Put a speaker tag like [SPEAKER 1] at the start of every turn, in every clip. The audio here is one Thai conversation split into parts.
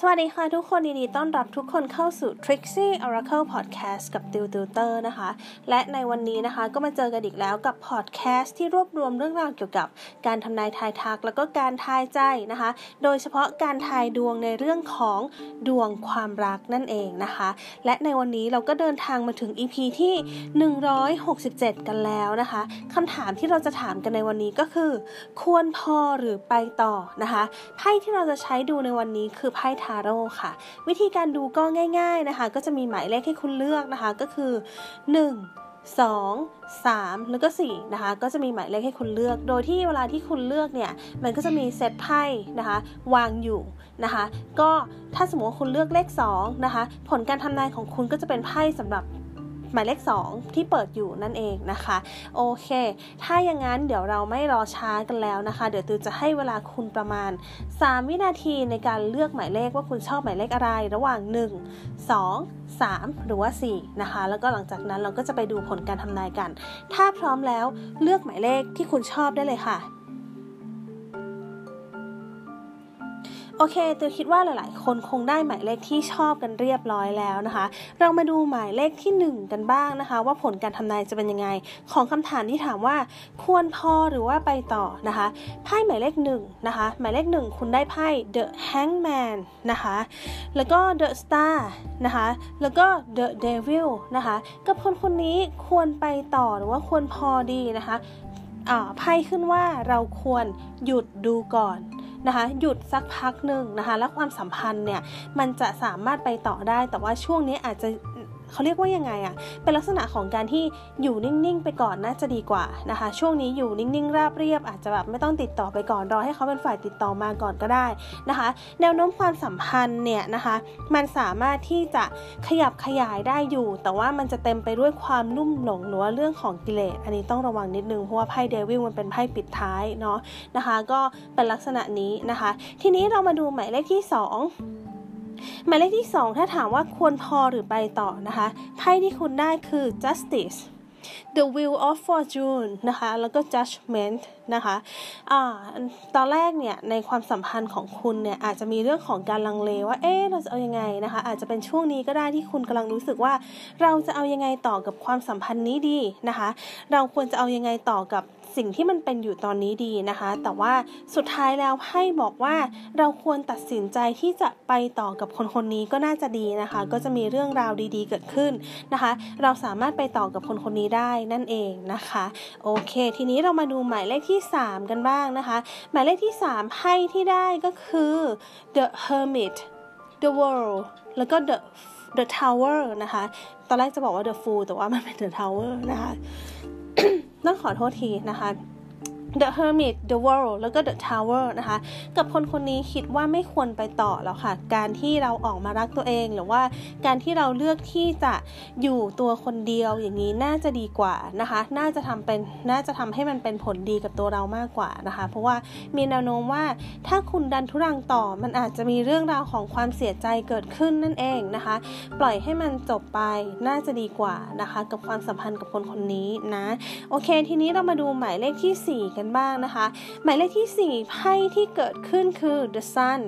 [SPEAKER 1] สวัสดีค่ะทุกคนยินดีต้อนรับทุกคนเข้าสู่ Trixie Oracle Podcast กับติวติวเตอร์นะคะ และในวันนี้นะคะก็มาเจอกันอีกแล้วกับ Podcast ที่รวบรวมเรื่องราวเกี่ยวกับการทำนายทายทัก แล้วก็การทายใจนะคะ โดยเฉพาะการทายดวงในเรื่องของดวงความรักนั่นเองนะคะ และในวันนี้เราก็เดินทางมาถึง EP ที่ 167 กันแล้วนะคะคำถามที่เราจะถามกันในวันนี้ก็คือ ควรพอหรือไปต่อนะคะไพ่ที่เราจะใช้ดูในวันนี้คือือไพ่ทาโร่ค่ะ วิธีการดูก็ง่ายๆนะคะ ก็จะมีหมายเลขให้คุณเลือกนะคะก็คือ 1 2 3 แล้วก็4นะคะก็จะมีหมายเลขให้คุณเลือก โดยที่เวลาที่คุณเลือกเนี่ยมันก็จะมีเซตไพ่นะคะวางอยู่นะคะก็ถ้าสมมติว่าคุณเลือกเลข2นะคะผลการทำนายของคุณก็จะเป็นไพ่สำหรับ หมายเลข 2 ที่เปิดอยู่นั่นเองนะคะ โอเค ถ้าอย่างนั้นเดี๋ยวเราไม่รอช้ากันแล้วนะคะ เดี๋ยวตูจะให้เวลาคุณประมาณ 3 วินาทีในการเลือกหมายเลขว่าคุณชอบหมายเลขอะไร ระหว่าง 1 2 3 หรือว่า 4 นะคะ แล้วก็หลังจากนั้นเราก็จะไปดูผลการทำนายกัน ถ้าพร้อมแล้วเลือกหมายเลขที่คุณชอบได้เลยค่ะ โอเคตัวคิดว่าหลาย ๆ คนคงได้หมายเลขที่ชอบกันเรียบร้อยแล้วนะคะ เรามาดูหมายเลขที่ 1 กันบ้างนะคะ ว่าผลการทำนายจะเป็นยังไง ของคำถามที่ถามว่า ควรพอหรือว่าไปต่อนะคะไพ่หมายเลข1นะคะหมายเลข 1 คุณได้ไพ่ The Hangman นะคะแล้วก็ The Star นะคะแล้วก็ The Devil นะคะกับคนคนนี้ควรไปต่อหรือว่าควรพอดีนะคะไพ่ขึ้นว่าเราควรหยุดดูก่อน นะคะ หยุดสักพักหนึ่งนะคะ แล้วความสัมพันธ์เนี่ยมันจะสามารถไปต่อได้ แต่ว่าช่วงนี้อาจจะ เขาเรียกว่ายังไงอะ่ะ เป็นลักษณะของการที่อยู่นิ่งๆไปก่อนน่าจะดีกว่านะคะ ช่วงนี้อยู่นิ่งๆ ราบเรียบ อาจจะแบบไม่ต้องติดต่อไปก่อนรอให้เขาเป็นฝ่ายติดต่อมาก่อนก็ได้นะคะ แนวโน้มความสัมพันธ์เนี่ยนะคะ มันสามารถที่จะขยับขยายได้อยู่ แต่ว่ามันจะเต็มไปด้วยความลุ่มหลงหรือว่าเรื่องของกิเลส อันนี้ต้องระวังนิดนึงเพราะว่าไพ่เดวิลมันเป็นไพ่ปิดท้ายเนาะนะคะ ก็เป็นลักษณะนี้นะคะ ทีนี้เรามาดูหมายเลขที่ 2 หมายเลขที่ 2 ถ้าถามว่าควรพอหรือไปต่อนะคะไพ่ที่คุณได้คือ justice the wheel of fortune นะคะ แล้วก็ judgment นะคะอ่าตอนแรกเนี่ย ในความสัมพันธ์ของคุณเนี่ย อาจจะมีเรื่องของการลังเลว่า เอ๊ะ เราจะเอายังไงนะคะ อาจจะเป็นช่วงนี้ก็ได้ที่คุณกำลังรู้สึกว่า เราจะเอายังไงต่อกับความสัมพันธ์นี้ดีนะคะ เราควรจะเอายังไงต่อกับ สิ่งที่มันเป็นอยู่ตอนนี้ดีนะคะ แต่ว่าสุดท้ายแล้วให้บอกว่าเราควรตัดสินใจที่จะไปต่อกับคนคนนี้ก็น่าจะดีนะคะ ก็จะมีเรื่องราวดีๆ เกิดขึ้นนะคะ เราสามารถไปต่อกับคนคนนี้ได้นั่นเองนะคะ โอเค ทีนี้เรามาดูหมายเลขที่ 3 กันบ้างนะคะ หมายเลขที่ 3ไพ่ที่ได้ก็คือ the hermit the world แล้วก็ the the tower นะคะ ตอนแรกจะบอกว่า the fool แต่ว่ามันเป็น the tower นะคะ ต้องขอโทษทีนะคะ The Hermit The World แล้วก็ The Tower นะคะ กับคนคนนี้คิดว่าไม่ควรไปต่อแล้วค่ะ การที่เราออกมารักตัวเองหรือว่าการที่เราเลือกที่จะอยู่ตัวคนเดียวอย่างนี้น่าจะดีกว่านะคะ น่าจะทำเป็นน่าจะทำให้มันเป็นผลดีกับตัวเรามากกว่านะคะ เพราะว่ามีแนวโน้มว่าถ้าคุณดันทุรังต่อ มันอาจจะมีเรื่องราวของความเสียใจเกิดขึ้นนั่นเองนะคะ ปล่อยให้มันจบไปน่าจะดีกว่านะคะ กับความสัมพันธ์กับคนคนนี้นะ โอเค ทีนี้เรามาดูหมายเลขที่ 4 กันนบ้างนะคะ หมายเลขที่ 4ไพ่ที่เกิดขึ้นคือ the sun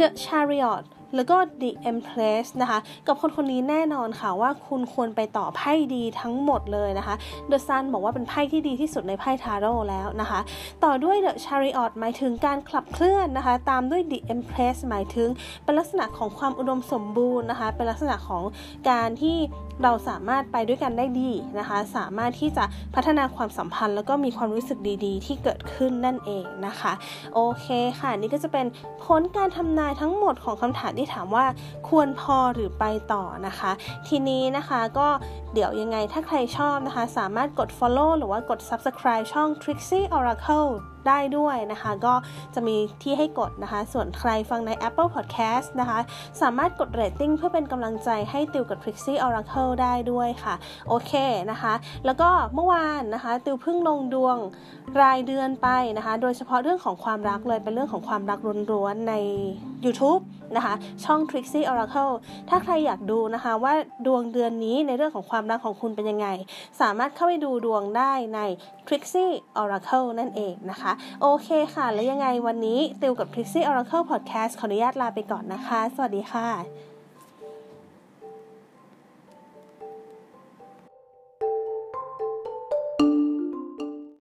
[SPEAKER 1] the chariot แล้วก็ The Empress นะคะ กับคนคนนี้แน่นอนค่ะว่าคุณควรไปต่อไพ่ดีทั้งหมดเลยนะคะ The Sun บอกว่าเป็นไพ่ที่ดีที่สุดในไพ่ทาโร่แล้วนะคะ ต่อด้วย The Chariot หมายถึงการขับเคลื่อนนะคะ ตามด้วย The Empress หมายถึงเป็นลักษณะของความอุดมสมบูรณ์นะคะ เป็นลักษณะของการที่เราสามารถไปด้วยกันได้ดีนะคะ สามารถที่จะพัฒนาความสัมพันธ์ แล้วก็มีความรู้สึกดีๆ ที่เกิดขึ้นนั่นเองนะคะ โอเคค่ะ นี่ก็จะเป็นผลการทำนายทั้งหมดของคำถามที่ถามว่าควรพอหรือไปต่อนะคะ ทีนี้นะคะก็เดี๋ยวยังไงถ้าใครชอบนะคะ สามารถกด follow หรือว่ากด subscribe ช่อง Trixie Oracle ได้ด้วยนะคะ ก็จะมีที่ให้กดนะคะ ส่วนใครฟังใน Apple Podcast นะคะ สามารถกด rating เพื่อเป็นกำลังใจให้ติวกับ Trixie Oracle ได้ด้วยค่ะ โอเคนะคะ แล้วก็เมื่อวานนะคะ ติวเพิ่งลงดวงรายเดือนไปนะคะ โดยเฉพาะเรื่องของความรักเลยเป็นเรื่องของความรักล้วนๆใน YouTube นะคะ ช่อง Trixie Oracle ถ้าใครอยากดูนะคะว่าดวงเดือนนี้ในเรื่องของความรักของคุณเป็นยังไง สามารถเข้าไปดูดวงได้ใน Trixie Oracle นั่นเองนะคะโอเคค่ะ แล้วยังไงวันนี้ติวกับ Trixie Oracle Podcast ขออนุญาตลาไปก่อนนะคะ สวัสดีค่ะ